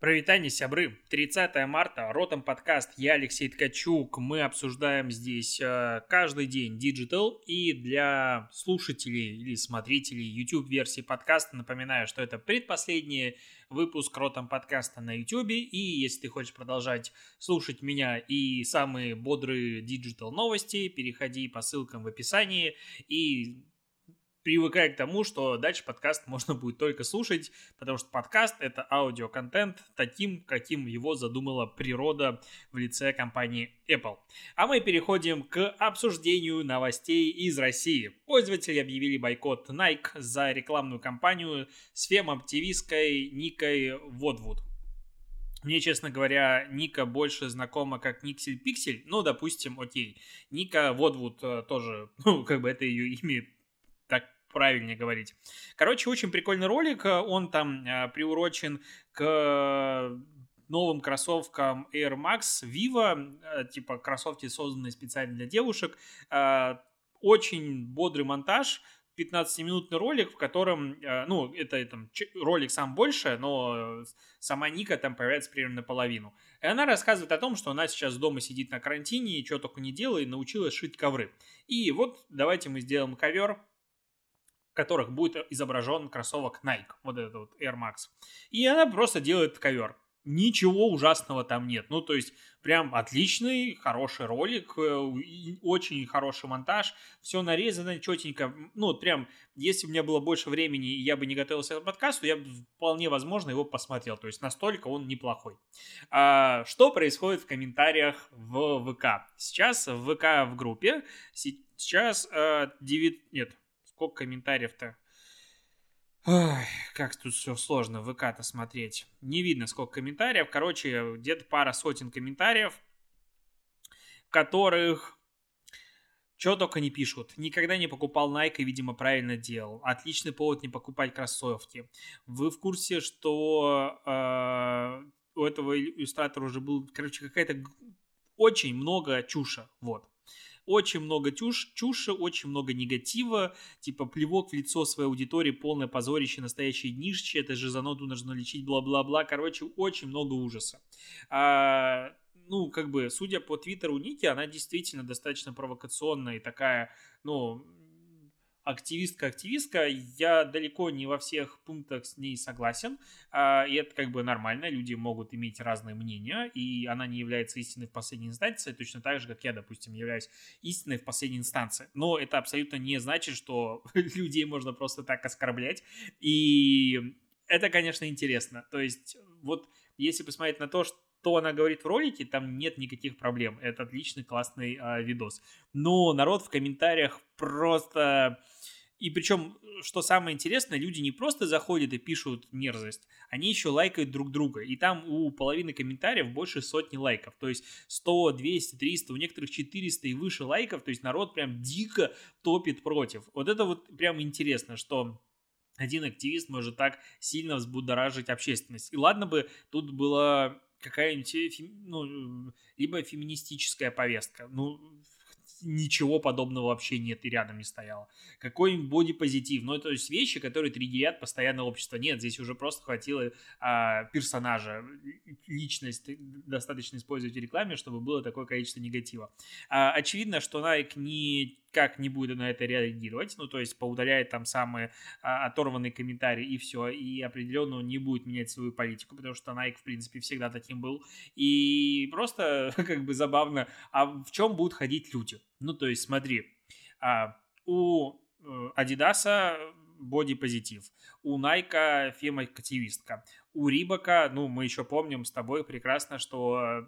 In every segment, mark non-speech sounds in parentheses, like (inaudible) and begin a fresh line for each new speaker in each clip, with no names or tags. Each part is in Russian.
Провитание, сябры. 30 марта, Ротом подкаст, я Алексей Ткачук. Мы обсуждаем здесь э, каждый день Digital. И для слушателей или смотрителей YouTube-версии подкаста напоминаю, что это предпоследний выпуск Ротом подкаста на YouTube. И если ты хочешь продолжать слушать меня и самые бодрые Digital новости, переходи по ссылкам в описании и привыкай к тому, что дальше подкаст (laughs) можно будет только слушать, потому что подкаст — это аудиоконтент таким, каким его задумала природа в лице компании Apple. А мы переходим к обсуждению новостей из России. Пользователи объявили бойкот Nike за рекламную кампанию с фем-активисткой Никой Водвуд. Мне, честно говоря, Ника больше знакома как Никсель Пиксель. Ну, допустим, окей. Ника Водвуд э, тоже, (laughs) ну, как бы это ее имя правильнее говорить. Короче, очень прикольный ролик. Он там э, приурочен к новым кроссовкам Air Max Vivo, э, типа кроссовки, созданные специально для девушек. Э, очень бодрый монтаж, 15-минутный ролик, в котором, ну, это там, ролик сам больше, но сама Ника там появляется примерно наполовину. И она рассказывает о том, что она сейчас дома сидит на карантине и что только не делает, научилась шить ковры. И вот давайте мы сделаем ковер которых будет изображен кроссовок Nike, вот этот вот Air Max. И она просто делает ковер. Ничего ужасного там нет. Ну, то есть, прям отличный, хороший ролик, э, очень хороший монтаж, все нарезано четенько. Ну, прям, если у меня было больше времени, и я бы не готовился к подкасту, я бы вполне возможно его посмотрел. То есть, настолько он неплохой. А, что происходит в комментариях в ВК? Сейчас в ВК в группе, сейчас а, 9, нет, Сколько комментариев-то? Ой, как тут все сложно в ВК-то смотреть. Не видно, сколько комментариев. Короче, где-то пара сотен комментариев, в которых что только не пишут. Никогда не покупал Nike видимо, правильно делал. Отличный повод не покупать кроссовки. Вы в курсе, что э, у этого иллюстратора уже был, короче, какая-то очень много чуша. Вот очень много чушь, чуши, очень много негатива, типа плевок в лицо своей аудитории, полное позорище, настоящее днище, это же зануду нужно лечить, бла-бла-бла, короче, очень много ужаса. А, ну, как бы, судя по твиттеру Ники, она действительно достаточно провокационная и такая, ну, активистка-активистка, я далеко не во всех пунктах с ней согласен, а, и это как бы нормально, люди могут иметь разные мнения, и она не является истиной в последней инстанции, точно так же, как я, допустим, являюсь истиной в последней инстанции. Но это абсолютно не значит, что (laughs) людей можно просто так оскорблять, и это, конечно, интересно. То есть, вот если посмотреть на то, что что она говорит в ролике, там нет никаких проблем. Это отличный, классный а, видос. Но народ в комментариях просто... И причем, что самое интересное, люди не просто заходят и пишут мерзость, они еще лайкают друг друга. И там у половины комментариев больше сотни лайков. То есть 100, 200, 300, у некоторых 400 и выше лайков. То есть народ прям дико топит против. Вот это вот прям интересно, что один активист может так сильно взбудоражить общественность. И ладно бы тут было какая-нибудь, э, ну, либо феминистическая повестка. Ну, ничего подобного вообще нет и рядом не стояло. Какой-нибудь бодипозитив. Ну, это есть вещи, которые триггерят постоянно общество. Нет, здесь уже просто хватило а, персонажа, личность достаточно использовать в рекламе, чтобы было такое количество негатива. А, очевидно, что Nike не как не будет на это реагировать, ну, то есть поудаляет там самые а, оторванные комментарии и все, и определенно не будет менять свою политику, потому что Nike, в принципе, всегда таким был, и просто (laughs) как бы забавно, а в чем будут ходить люди? Ну, то есть смотри, а, у Адидаса боди-позитив. У Найка фема-активистка. У Рибака, ну, мы еще помним с тобой прекрасно, что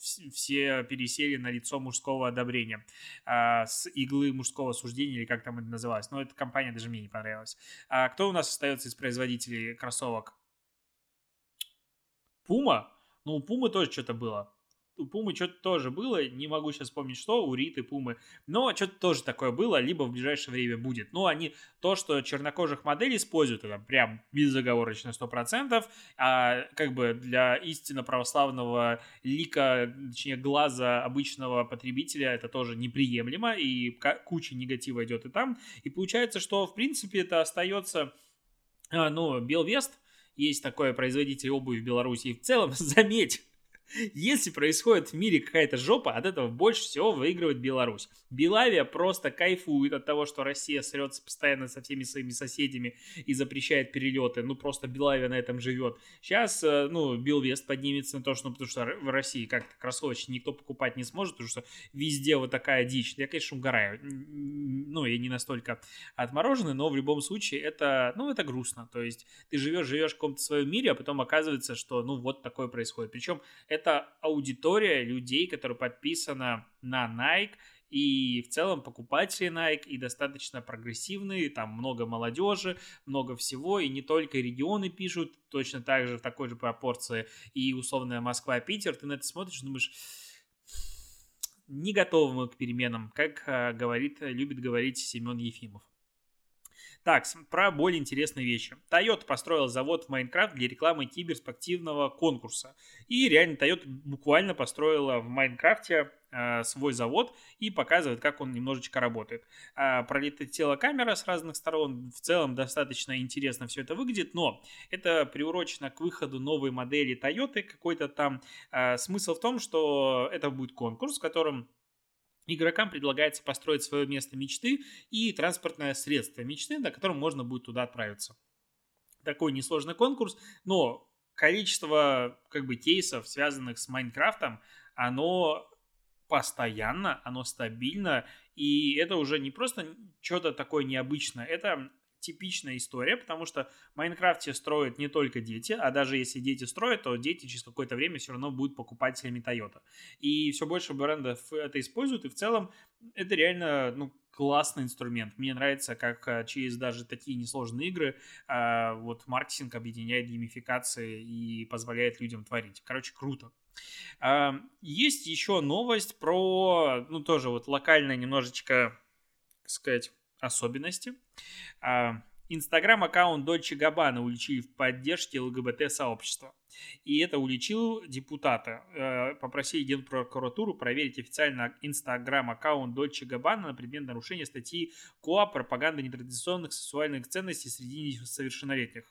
все пересели на лицо мужского одобрения а, с иглы мужского суждения, или как там это называлось. Но эта компания даже мне не понравилась. А кто у нас остается из производителей кроссовок? Пума? Ну, у Пумы тоже что-то было у Пумы что-то тоже было, не могу сейчас вспомнить что, у Риты, Пумы, но что-то тоже такое было, либо в ближайшее время будет. Ну, они, то, что чернокожих моделей используют, это прям безоговорочно 100%, а как бы для истинно православного лика, точнее, глаза обычного потребителя это тоже неприемлемо, и куча негатива идет и там, и получается, что, в принципе, это остается, а, ну, Белвест, есть такой производитель обуви в Беларуси. И в целом, (laughs) заметь, если происходит в мире какая-то жопа, от этого больше всего выигрывает Беларусь. Белавия просто кайфует от того, что Россия срется постоянно со всеми своими соседями и запрещает перелеты. Ну, просто Белавия на этом живет. Сейчас, э, ну, Белвест поднимется на то, что, ну, потому что в России как-то кроссовочки никто покупать не сможет, потому что везде вот такая дичь. Я, конечно, угораю. Ну, я не настолько отмороженный, но в любом случае это, ну, это грустно. То есть ты живешь, живешь в каком-то своем мире, а потом оказывается, что, ну, вот такое происходит. Причем это аудитория людей, которая подписана на Nike, и в целом покупатели Nike и достаточно прогрессивные, там много молодежи, много всего, и не только регионы пишут, точно так же в такой же пропорции и условная Москва, Питер, ты на это смотришь думаешь, не готовы мы к переменам, как э, говорит, любит говорить Семен Ефимов. Так, про более интересные вещи. Toyota построил завод в Майнкрафт для рекламы киберспортивного конкурса. И реально Toyota буквально построила в Майнкрафте э, свой завод и показывает, как он немножечко работает. Э, пролетела камера с разных сторон. В целом достаточно интересно все это выглядит, но это приурочено к выходу новой модели Toyota какой-то там. Э, смысл в том, что это будет конкурс, в котором Игрокам предлагается построить свое место мечты и транспортное средство мечты, на котором можно будет туда отправиться. Такой несложный конкурс, но количество как бы кейсов, связанных с Майнкрафтом, оно постоянно, оно стабильно, и это уже не просто что-то такое необычное, это типичная история, потому что в Майнкрафте строят не только дети, а даже если дети строят, то дети через какое-то время все равно будут покупателями Toyota. И все больше брендов это используют, и в целом это реально ну, классный инструмент. Мне нравится, как а, через даже такие несложные игры а, вот маркетинг объединяет геймификации и позволяет людям творить. Короче, круто. А, есть еще новость про, ну, тоже вот локальная немножечко, так сказать, особенности. А, Инстаграм-аккаунт Дольче Габбана уличили в поддержке ЛГБТ-сообщества. И это уличил депутата. Э, попросили Генпрокуратуру проверить официально Инстаграм-аккаунт Дольче Габбана на предмет нарушения статьи КоАП «Пропаганда нетрадиционных сексуальных ценностей среди несовершеннолетних».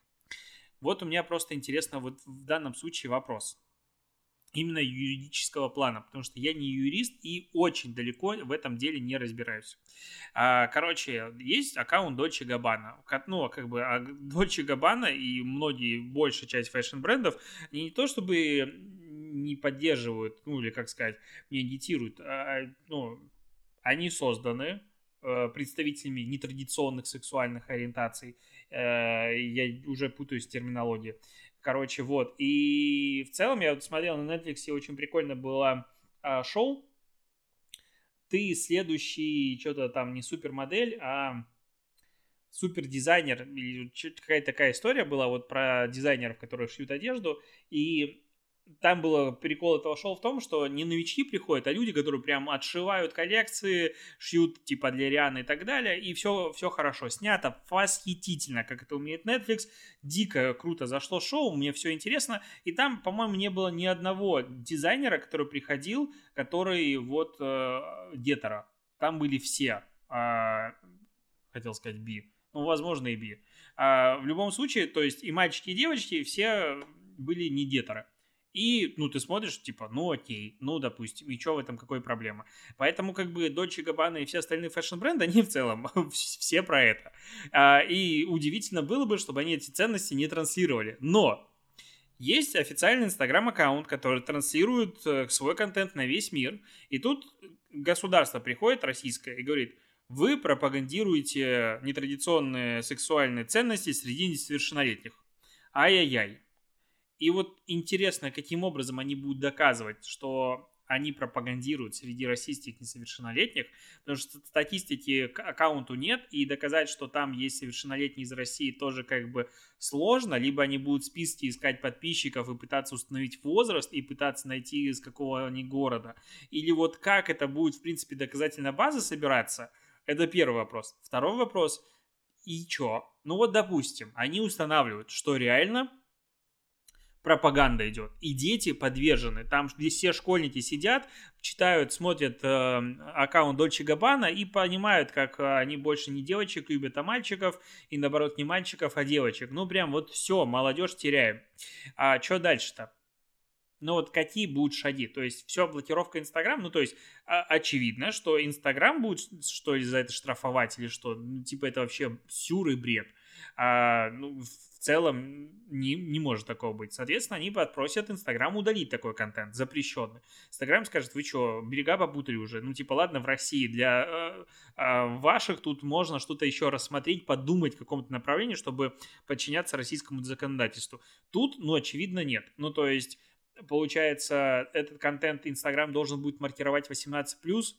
Вот у меня просто интересно вот в данном случае вопрос именно юридического плана, потому что я не юрист и очень далеко в этом деле не разбираюсь. А, короче, есть аккаунт Dolce Gabbana. Ну, а как бы а Dolce Gabbana и многие, большая часть фэшн-брендов, не то чтобы не поддерживают, ну, или, как сказать, не агитируют, а, ну, они созданы э, представителями нетрадиционных сексуальных ориентаций. Э, я уже путаюсь в терминологии. Короче, вот. И в целом я вот смотрел на Netflix, очень прикольно было а, шоу. Ты следующий, что-то там не супермодель, а супер дизайнер или какая-то такая история была вот про дизайнеров, которые шьют одежду, и там было прикол этого шоу в том, что не новички приходят, а люди, которые прям отшивают коллекции, шьют типа для Рианы и так далее, и все, все хорошо. Снято восхитительно, как это умеет Netflix. Дико круто зашло шоу, мне все интересно. И там, по-моему, не было ни одного дизайнера, который приходил, который вот э, гетера. Там были все. Э, хотел сказать би. Ну, возможно, и би. А, в любом случае, то есть и мальчики, и девочки все были не гетеры. И, ну, ты смотришь, типа, ну, окей, ну, допустим, и что в этом, какой проблема? Поэтому, как бы, Dolce Gabbana и все остальные фэшн-бренды, (laughs) они в целом (laughs) все про это. А, и удивительно было бы, чтобы они эти ценности не транслировали. Но есть официальный инстаграм-аккаунт, который транслирует э, свой контент на весь мир. И тут государство приходит, российское, и говорит, вы пропагандируете нетрадиционные сексуальные ценности среди несовершеннолетних. Ай-яй-яй. И вот интересно, каким образом они будут доказывать, что они пропагандируют среди российских несовершеннолетних, потому что статистики к аккаунту нет, и доказать, что там есть совершеннолетние из России, тоже как бы сложно, либо они будут списки искать подписчиков и пытаться установить возраст, и пытаться найти из какого они города, или вот как это будет, в принципе, доказательная база собираться, это первый вопрос. Второй вопрос, и чё? Ну вот, допустим, они устанавливают, что реально пропаганда идет. И дети подвержены. Там здесь все школьники сидят, читают, смотрят э, аккаунт Дольче Габбана и понимают, как э, они больше не девочек любят, а мальчиков, и наоборот не мальчиков, а девочек. Ну, прям вот все, молодежь теряем. А что дальше-то? Ну вот какие будут шаги? То есть все блокировка Инстаграм, ну то есть а, очевидно, что Инстаграм будет что ли за это штрафовать или что? Ну, типа это вообще сюр и бред. А, ну, в целом не, не может такого быть. Соответственно, они попросят Инстаграм удалить такой контент, запрещенный. Инстаграм скажет, вы что, берега попутали уже? Ну, типа, ладно, в России для э, э, ваших тут можно что-то еще рассмотреть, подумать в каком-то направлении, чтобы подчиняться российскому законодательству. Тут, ну, очевидно, нет. Ну, то есть получается, этот контент Инстаграм должен будет маркировать 18+,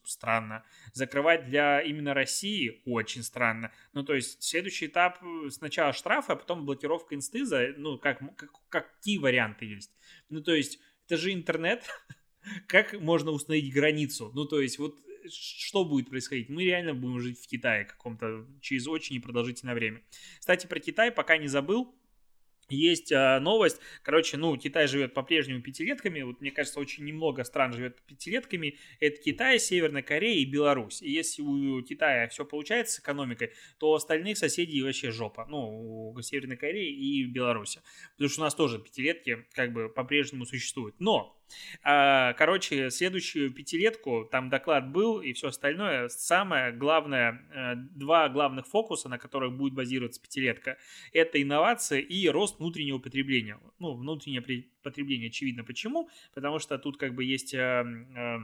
странно. Закрывать для именно России очень странно. Ну, то есть, следующий этап э, сначала штрафы, а потом блокировка инсты за, ну, как, как, какие варианты есть. Ну, то есть, это же интернет, (laughs) как можно установить границу? Ну, то есть, вот что будет происходить? Мы реально будем жить в Китае каком-то через очень непродолжительное время. Кстати, про Китай пока не забыл есть а, новость, короче, ну, Китай живет по-прежнему пятилетками, вот мне кажется, очень немного стран живет пятилетками, это Китай, Северная Корея и Беларусь, и если у Китая все получается с экономикой, то у остальных соседей вообще жопа, ну, у Северной Кореи и Беларуси, потому что у нас тоже пятилетки как бы по-прежнему существуют, но короче, следующую пятилетку, там доклад был и все остальное. Самое главное, э, два главных фокуса, на которых будет базироваться пятилетка, это инновация и рост внутреннего потребления. Ну, внутреннее потребление, очевидно, почему. Потому что тут как бы есть э, э,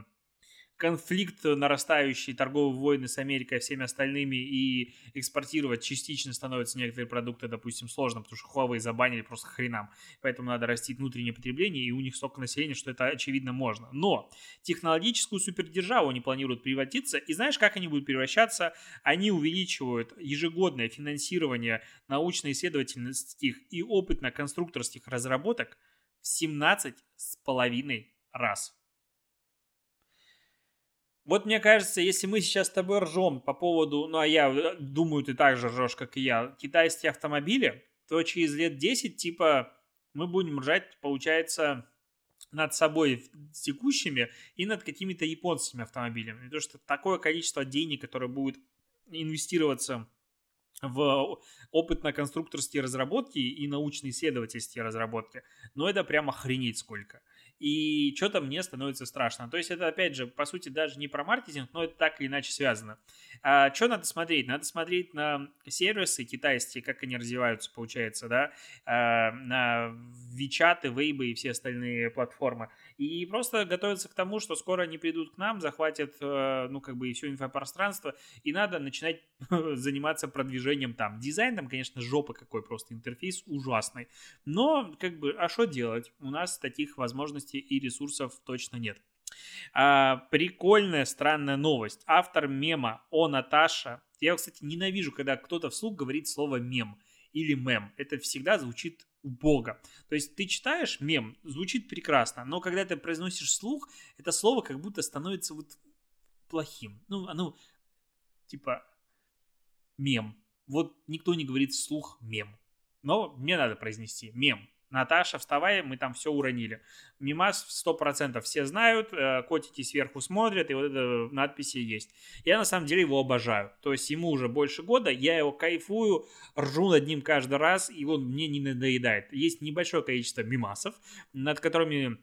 конфликт нарастающий, торговые войны с Америкой и всеми остальными, и экспортировать частично становятся некоторые продукты, допустим, сложно, потому что Huawei забанили просто хренам. Поэтому надо растить внутреннее потребление, и у них столько населения, что это очевидно можно. Но технологическую супердержаву они планируют превратиться, и знаешь, как они будут превращаться? Они увеличивают ежегодное финансирование научно-исследовательских и опытно-конструкторских разработок в 17 с половиной раз. Вот мне кажется, если мы сейчас с тобой ржем по поводу, ну а я э, думаю, ты так же ржешь, как и я, китайские автомобили, то через лет 10, типа, мы будем ржать, получается, над собой текущими и над какими-то японскими автомобилями. Потому что такое количество денег, которое будет инвестироваться в опытно-конструкторские разработки и научно-исследовательские разработки, ну это прямо охренеть сколько и что-то мне становится страшно. То есть это, опять же, по сути, даже не про маркетинг, но это так или иначе связано. А что надо смотреть? Надо смотреть на сервисы китайские, как они развиваются, получается, да, а, на WeChat, Weibo и все остальные платформы. И просто готовиться к тому, что скоро они придут к нам, захватят, э, ну, как бы, и все инфопространство, и надо начинать (laughs) заниматься продвижением там. Дизайн там, конечно, жопа какой, просто интерфейс ужасный. Но, как бы, а что делать? У нас таких возможностей и ресурсов точно нет. А, прикольная, странная новость. Автор мема о Наташа. Я, кстати, ненавижу, когда кто-то вслух говорит слово мем или мем. Это всегда звучит убого. То есть ты читаешь мем, звучит прекрасно, но когда ты произносишь слух, это слово как будто становится вот плохим. Ну, оно типа мем. Вот никто не говорит вслух мем. Но мне надо произнести мем. Наташа, вставай, мы там все уронили. Мимас 100% все знают, э, котики сверху смотрят, и вот это надписи есть. Я на самом деле его обожаю. То есть ему уже больше года, я его кайфую, ржу над ним каждый раз, и он мне не надоедает. Есть небольшое количество мимасов, над которыми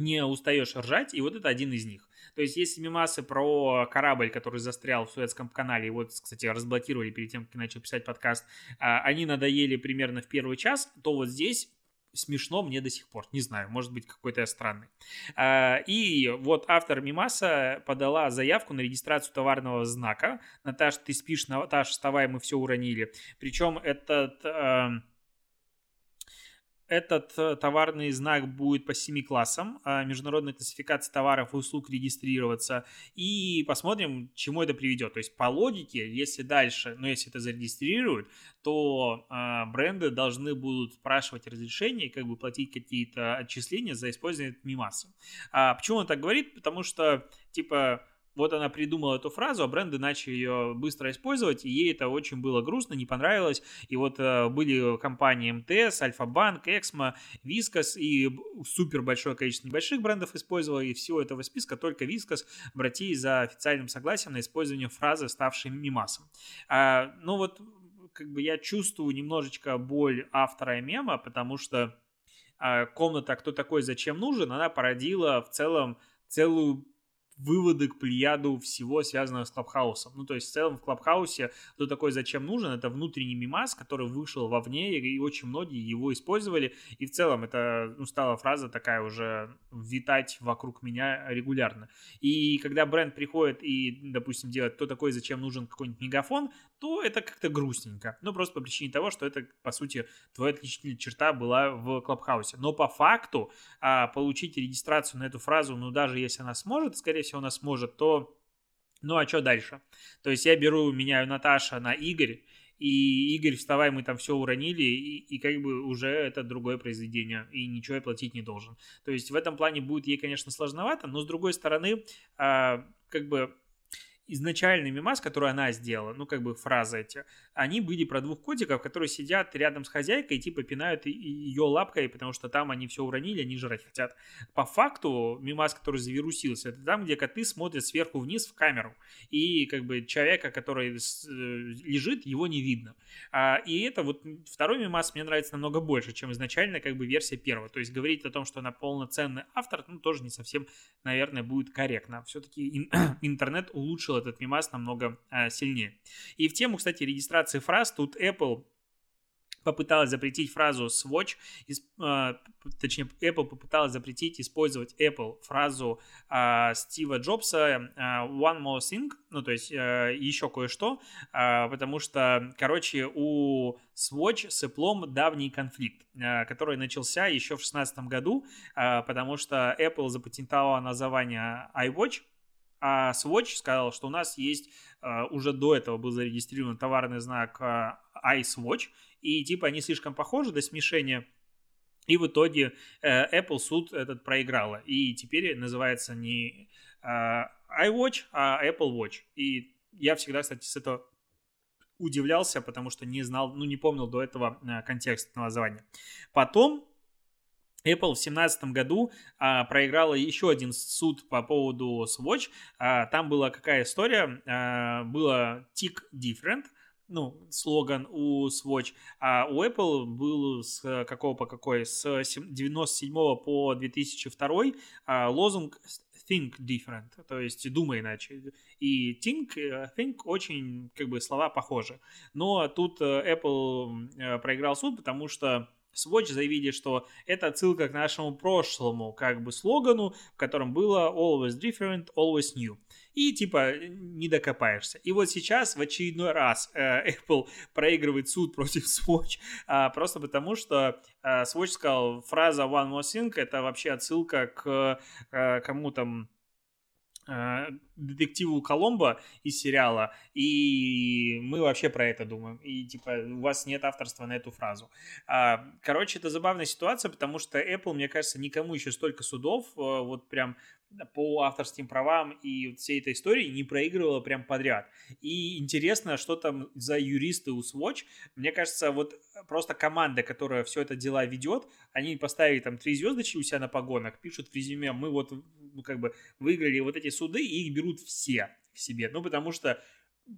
не устаешь ржать, и вот это один из них. То есть есть мемасы про корабль, который застрял в Суэцком канале, и вот, кстати, разблокировали перед тем, как я начал писать подкаст, а, они надоели примерно в первый час, то вот здесь смешно мне до сих пор. Не знаю, может быть, какой-то я странный. А, и вот автор Мимаса подала заявку на регистрацию товарного знака. Наташ, ты спишь, Наташ, вставай, мы все уронили. Причем этот этот э, товарный знак будет по 7 классам а международной классификации товаров и услуг регистрироваться. И посмотрим, чему это приведет. То есть по логике, если дальше, ну если это зарегистрируют, то э, бренды должны будут спрашивать разрешение и как бы платить какие-то отчисления за использование мимаса. А почему он так говорит? Потому что, типа, вот она придумала эту фразу, а бренды начали ее быстро использовать, и ей это очень было грустно, не понравилось. И вот э, были компании МТС, Альфа-Банк, Эксмо, Вискас, и супер большое количество небольших брендов использовало, и всего этого списка только Вискас обратились за официальным согласием на использование фразы, ставшей мимасом. А, ну вот, как бы я чувствую немножечко боль автора мема, потому что а, комната «Кто такой, зачем нужен?» она породила в целом целую выводы к плеяду всего, связанного с Клабхаусом. Ну, то есть, в целом, в Клабхаусе кто такой зачем нужен? Это внутренний мимас, который вышел вовне, и очень многие его использовали. И в целом, это ну, стала фраза такая уже витать вокруг меня регулярно. И когда бренд приходит и, допустим, делает кто такой зачем нужен какой-нибудь мегафон, то это как-то грустненько. Ну, просто по причине того, что это, по сути, твоя отличительная черта была в Клабхаусе. Но по факту а, получить регистрацию на эту фразу, ну, даже если она сможет, скорее всего, она сможет, то ну а что дальше? То есть я беру, меняю Наташа на Игорь, и Игорь, вставай, мы там все уронили, и, и как бы уже это другое произведение, и ничего я платить не должен. То есть в этом плане будет ей, конечно, сложновато, но с другой стороны, а, как бы изначальный мимас, который она сделала, ну, как бы фразы эти, они были про двух котиков, которые сидят рядом с хозяйкой и типа пинают ее лапкой, потому что там они все уронили, они жрать хотят. По факту мимас, который завирусился, это там, где коты смотрят сверху вниз в камеру, и как бы человека, который э, лежит, его не видно. А, и это вот второй мимас мне нравится намного больше, чем изначально как бы версия первого. То есть говорить о том, что она полноценный автор, ну, тоже не совсем, наверное, будет корректно. Все-таки (clears throat) интернет улучшил этот мимас намного а, сильнее. И в тему, кстати, регистрации фраз тут Apple попыталась запретить фразу swatch, э, точнее, Apple попыталась запретить использовать Apple фразу э, Стива Джобса one more thing, ну, то есть еще кое-что, потому что, короче, у Swatch с Apple давний конфликт, который начался еще в 2016 году, потому что Apple запатентовала название iWatch, а Swatch сказал, что у нас есть, uh, уже до этого был зарегистрирован товарный знак uh, iSwatch, и типа они слишком похожи до смешения, и в итоге uh, Apple суд этот проиграла, и теперь называется не uh, iWatch, а Apple Watch. И я всегда, кстати, с этого удивлялся, потому что не знал, ну не помнил до этого uh, контекст названия. Потом Apple в 2017 году а, проиграла еще один суд по поводу Swatch. А, там была какая история? А, было tick different, ну, слоган у Swatch, а у Apple был с какого по какой? С 97 по 2002 а, лозунг think different, то есть думай иначе. И think, э, think очень, как бы, слова похожи. Но тут э, Apple э, проиграл суд, потому что Swatch заявили, что это отсылка к нашему прошлому как бы слогану, в котором было always different, always new. И типа не докопаешься. И вот сейчас в очередной раз э, (laughs) Apple проигрывает суд против Swatch, э, просто потому что э, Swatch сказал, фраза one more thing это вообще отсылка к э, кому там детективу Коломбо из сериала, и мы вообще про это думаем. И типа у вас нет авторства на эту фразу. А, короче, это забавная ситуация, потому что Apple, мне кажется, никому еще столько судов э, вот прям по авторским правам и всей этой истории не проигрывала прям подряд. И интересно, что там за юристы у Swatch. Мне кажется, вот просто команда, которая все это дела ведет, они поставили там три звездочки у себя на погонах, пишут в резюме, мы вот ну, как бы выиграли вот эти суды, и их берут все к себе. Ну, потому что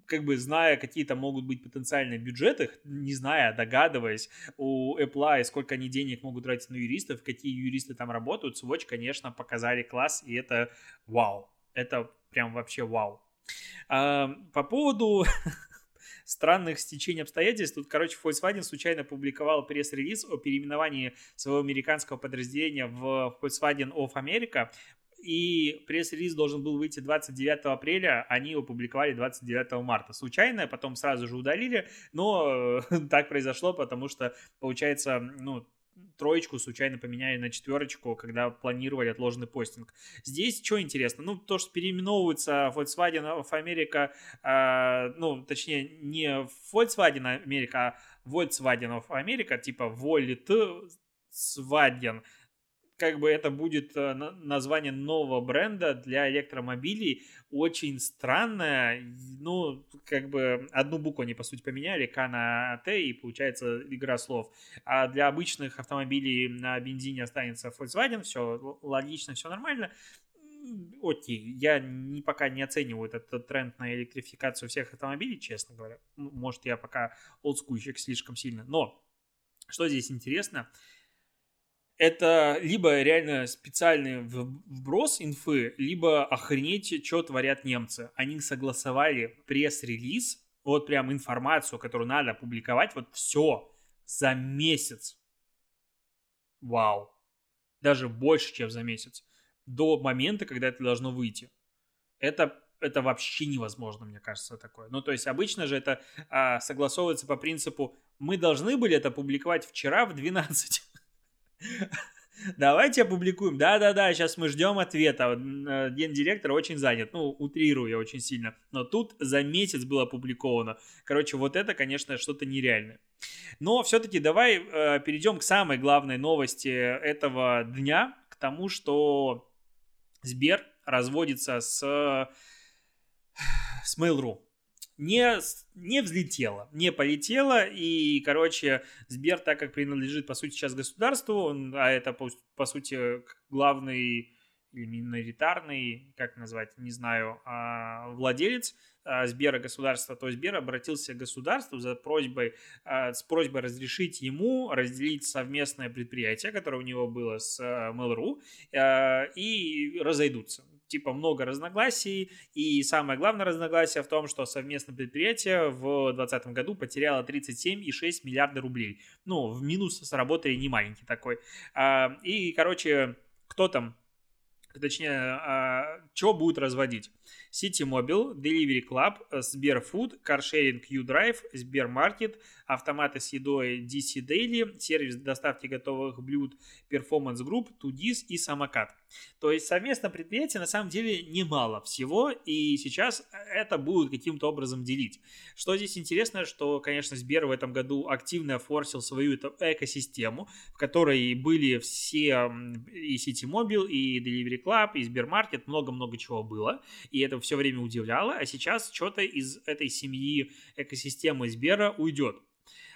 как бы зная, какие то могут быть потенциальные бюджеты, не зная, догадываясь у Apple и сколько они денег могут тратить на юристов, какие юристы там работают, Swatch, конечно, показали класс, и это вау. Это прям вообще вау. А, по поводу (laughs) странных стечений обстоятельств. Тут, короче, Volkswagen случайно публиковал пресс-релиз о переименовании своего американского подразделения в Volkswagen of America и пресс-релиз должен был выйти 29 апреля, они его публиковали 29 марта. Случайно, потом сразу же удалили, но (laughs) так произошло, потому что, получается, ну, троечку случайно поменяли на четверочку, когда планировали отложенный постинг. Здесь что интересно? Ну, то, что переименовывается Volkswagen of America, э, ну, точнее, не Volkswagen America, а Volkswagen of America, типа Volkswagen как бы это будет э, название нового бренда для электромобилей, очень странное, ну, как бы одну букву они, по сути, поменяли, К на Т, и получается игра слов. А для обычных автомобилей на бензине останется Volkswagen, все логично, все нормально окей, я не, пока не оцениваю этот, этот тренд на электрификацию всех автомобилей, честно говоря. Может, я пока олдскульщик слишком сильно. Но что здесь интересно, это либо реально специальный вброс инфы, либо охренеть, что творят немцы. Они согласовали пресс-релиз, вот прям информацию, которую надо публиковать, вот все за месяц. Вау. Даже больше, чем за месяц до момента, когда это должно выйти. Это это вообще невозможно, мне кажется, такое. Ну, то есть обычно же это а, согласовывается по принципу «мы должны были это публиковать вчера в 12». Давайте опубликуем. Да-да-да, сейчас мы ждем ответа. Э, Гендиректор очень занят. Ну, утрирую я очень сильно. Но тут за месяц было опубликовано. Короче, вот это, конечно, что-то нереальное. Но все-таки давай э, перейдем к самой главной новости этого дня. К тому, что Сбер разводится с, с Mail.ru. Не, не взлетело, не полетело, и, короче, Сбер, так как принадлежит, по сути, сейчас государству, он, а это, по, по сути, главный или миноритарный, как назвать, не знаю, а, владелец а, Сбера государства, то Сбер обратился к государству за просьбой, а, с просьбой разрешить ему разделить совместное предприятие, которое у него было с Mail.ru, и разойдутся типа много разногласий, и самое главное разногласие в том, что совместное предприятие в 2020 году потеряло 37,6 миллиарда рублей. Ну, в минус с работой не маленький такой. И, короче, кто там точнее, а, что будет разводить. City Mobile, Delivery Club, Сберфуд, Каршеринг U-Drive, Сбермаркет, автоматы с едой DC Daily, сервис доставки готовых блюд Performance Group, Tudis и Самокат. То есть совместно предприятие на самом деле немало всего, и сейчас это будут каким-то образом делить. Что здесь интересно, что, конечно, Сбер в этом году активно форсил свою экосистему, в которой были все и City Mobile, и Delivery Club, и Сбермаркет, много-много чего было, и это все время удивляло, а сейчас что-то из этой семьи экосистемы Сбера уйдет.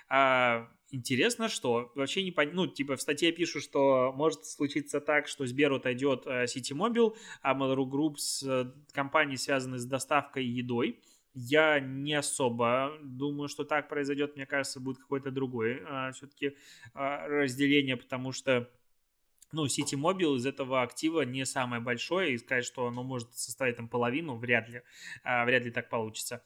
А, интересно, что вообще не понятно, ну, типа в статье пишут, что может случиться так, что Сбер отойдет э, Mobile, а Mail.ru Group с э, компанией, связанной с доставкой едой. Я не особо думаю, что так произойдет. Мне кажется, будет какое-то другое а, все-таки а, разделение, потому что ну, City Mobile из этого актива не самое большое, и сказать, что оно может составить там половину, вряд ли, а, вряд ли так получится.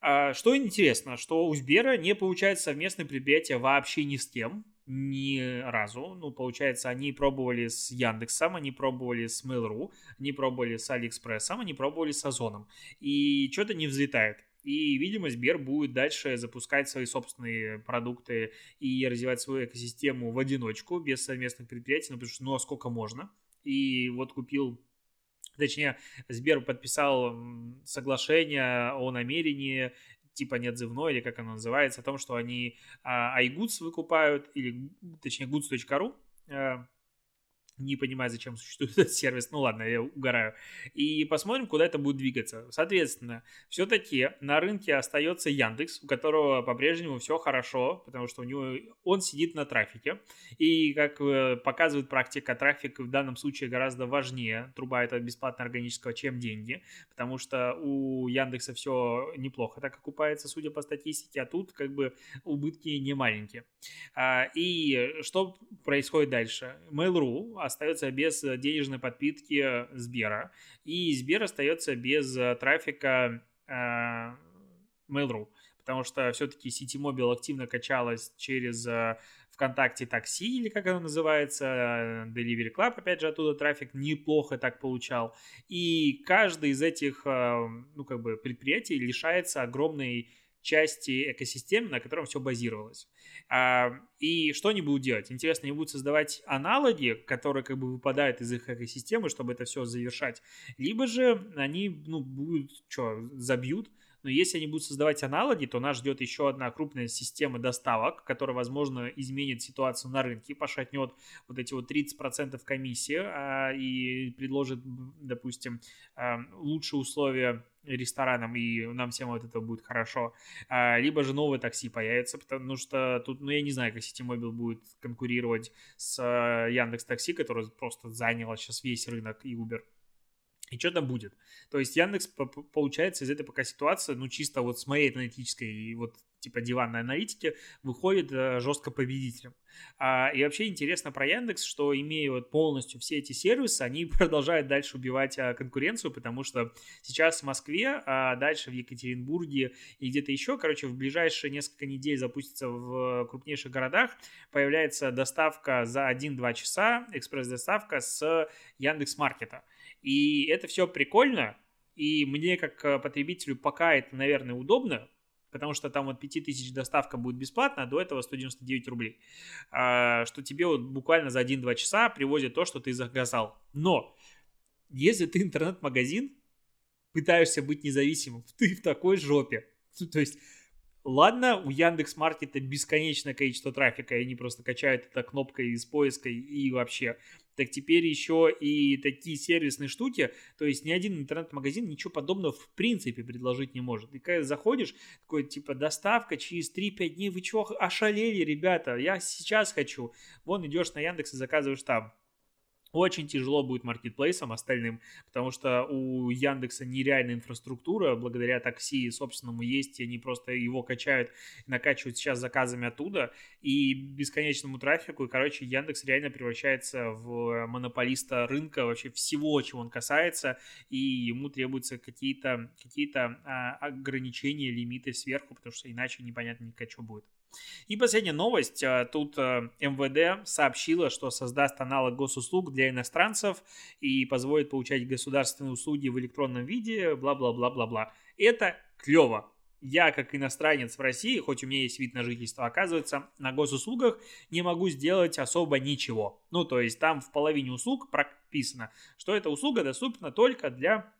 А, что интересно, что у Сбера не получается совместное предприятие вообще ни с кем, ни разу. Ну, получается, они пробовали с Яндексом, они пробовали с Mail.ru, они пробовали с Алиэкспрессом, они пробовали с Озоном. И что-то не взлетает. И, видимо, Сбер будет дальше запускать свои собственные продукты и развивать свою экосистему в одиночку, без совместных предприятий, ну, потому что ну а сколько можно. И вот купил Точнее, Сбер подписал соглашение о намерении типа неотзывной, или как оно называется, о том, что они а, iGoods выкупают, или точнее goods.ru, не понимаю, зачем существует (laughs) этот сервис. Ну ладно, я угораю. И посмотрим, куда это будет двигаться. Соответственно, все-таки на рынке остается Яндекс, у которого по-прежнему все хорошо, потому что у него он сидит на трафике. И как э, показывает практика, трафик в данном случае гораздо важнее. Труба это бесплатно органического, чем деньги, потому что у Яндекса все неплохо так окупается, судя по статистике, а тут как бы убытки не маленькие. А, и что происходит дальше? Mail.ru остается без э, денежной подпитки Сбера, и Сбер остается без э, трафика э, Mail.ru, потому что все-таки City Mobile активно качалась через э, ВКонтакте такси, или как оно называется, э, Delivery Club, опять же, оттуда трафик неплохо так получал. И каждый из этих, ну, как бы, предприятий лишается огромной части экосистемы, на котором все базировалось. А, и что они будут делать? Интересно, они будут создавать аналоги, которые как бы выпадают из их экосистемы, чтобы это все завершать. Либо же они ну, будут, что, забьют Но если они будут создавать аналоги, то нас ждет еще одна крупная система доставок, которая, возможно, изменит ситуацию на рынке, пошатнет вот эти вот 30% комиссии а, и предложит, допустим, а, лучшие условия ресторанам, и нам всем вот это будет хорошо. А, либо же новые такси появятся, потому что тут, ну, я не знаю, как Mobile будет конкурировать с а, Яндекс Такси, который просто занял сейчас весь рынок и Uber. И что там будет? То есть Яндекс, получается, из этой пока ситуации, ну, чисто вот с моей аналитической вот типа диванной аналитики, выходит э, жестко победителем. А, и вообще интересно про Яндекс, что имея вот полностью все эти сервисы, они (laughs) продолжают дальше убивать а, конкуренцию, потому что сейчас в Москве, а дальше в Екатеринбурге и где-то еще, короче, в ближайшие несколько недель запустится в крупнейших городах, появляется доставка за 1-2 часа, экспресс-доставка с Яндекс Маркета. И это все прикольно, и мне как э, потребителю пока это, наверное, удобно, потому что там вот 5000 доставка будет бесплатно, а до этого 199 рублей. А, что тебе вот буквально за 1-2 часа привозят то, что ты заказал. Но если ты интернет-магазин, пытаешься быть независимым, (laughs) ты в такой жопе. То есть Ладно, у Яндекс Маркета бесконечное количество трафика, и они просто качают это кнопкой из поиска и вообще. Так теперь еще и такие сервисные штуки, то есть ни один интернет-магазин ничего подобного в принципе предложить не может. И когда заходишь, такой типа доставка через 3-5 дней, вы чего ошалели, ребята, я сейчас хочу. Вон идешь на Яндекс и заказываешь там очень тяжело будет маркетплейсам остальным, потому что у Яндекса нереальная инфраструктура, благодаря такси собственному есть, они просто его качают накачивают сейчас заказами оттуда, и бесконечному трафику, и, короче, Яндекс реально превращается в монополиста рынка вообще всего, чего он касается, и ему требуются какие-то какие а, ограничения, лимиты сверху, потому что иначе непонятно никак что будет. И последняя новость. А, тут а, МВД сообщила, что создаст аналог госуслуг для иностранцев и позволит получать государственные услуги в электронном виде, бла-бла-бла-бла-бла. Это клево. Я, как иностранец в России, хоть у меня есть вид на жительство, оказывается, на госуслугах не могу сделать особо ничего. Ну, то есть там в половине услуг прописано, что эта услуга доступна только для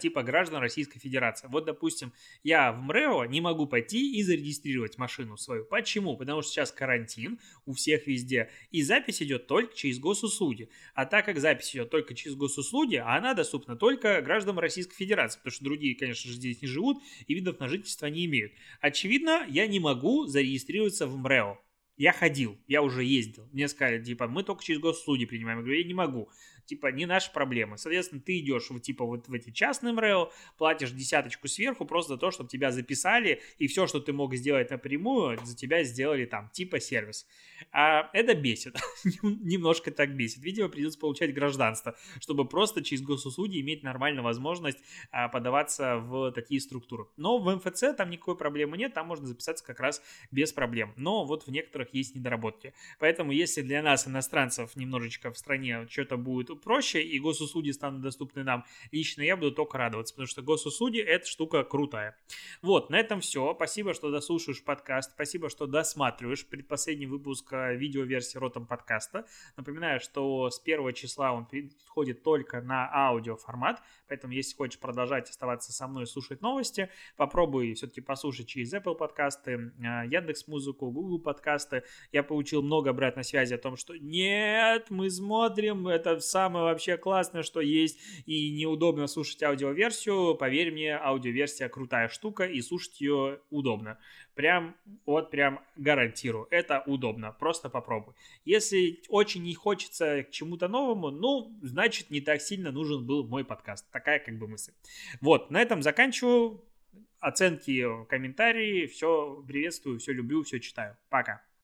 типа граждан Российской Федерации. Вот, допустим, я в МРЭО не могу пойти и зарегистрировать машину свою. Почему? Потому что сейчас карантин у всех везде, и запись идет только через госуслуги. А так как запись идет только через госуслуги, она доступна только гражданам Российской Федерации, потому что другие, конечно же, здесь не живут и видов на жительство не имеют. Очевидно, я не могу зарегистрироваться в МРЭО. Я ходил, я уже ездил. Мне сказали, типа, мы только через госуслуги принимаем. Я говорю, я не могу типа, не наша проблема. Соответственно, ты идешь, в, типа, вот в эти частные МРЭО, платишь десяточку сверху просто за то, чтобы тебя записали, и все, что ты мог сделать напрямую, за тебя сделали там, типа, сервис. А это бесит. (laughs) Немножко так бесит. Видимо, придется получать гражданство, чтобы просто через госуслуги иметь нормальную возможность а, подаваться в такие структуры. Но в МФЦ там никакой проблемы нет, там можно записаться как раз без проблем. Но вот в некоторых есть недоработки. Поэтому, если для нас, иностранцев, немножечко в стране что-то будет проще, и госуслуги станут доступны нам, лично я буду только радоваться, потому что госуслуги — это штука крутая. Вот, на этом все. Спасибо, что дослушаешь подкаст. Спасибо, что досматриваешь предпоследний выпуск э, видеоверсии Ротом подкаста. Напоминаю, что с первого числа он переходит только на аудиоформат, поэтому если хочешь продолжать оставаться со мной и слушать новости, попробуй все-таки послушать через Apple подкасты, э, Яндекс Музыку, Google подкасты. Я получил много обратной связи о том, что нет, мы смотрим, это сам самое вообще классное, что есть, и неудобно слушать аудиоверсию, поверь мне, аудиоверсия крутая штука, и слушать ее удобно. Прям, вот прям гарантирую, это удобно, просто попробуй. Если очень не хочется к чему-то новому, ну, значит, не так сильно нужен был мой подкаст. Такая как бы мысль. Вот, на этом заканчиваю. Оценки, комментарии, все приветствую, все люблю, все читаю. Пока.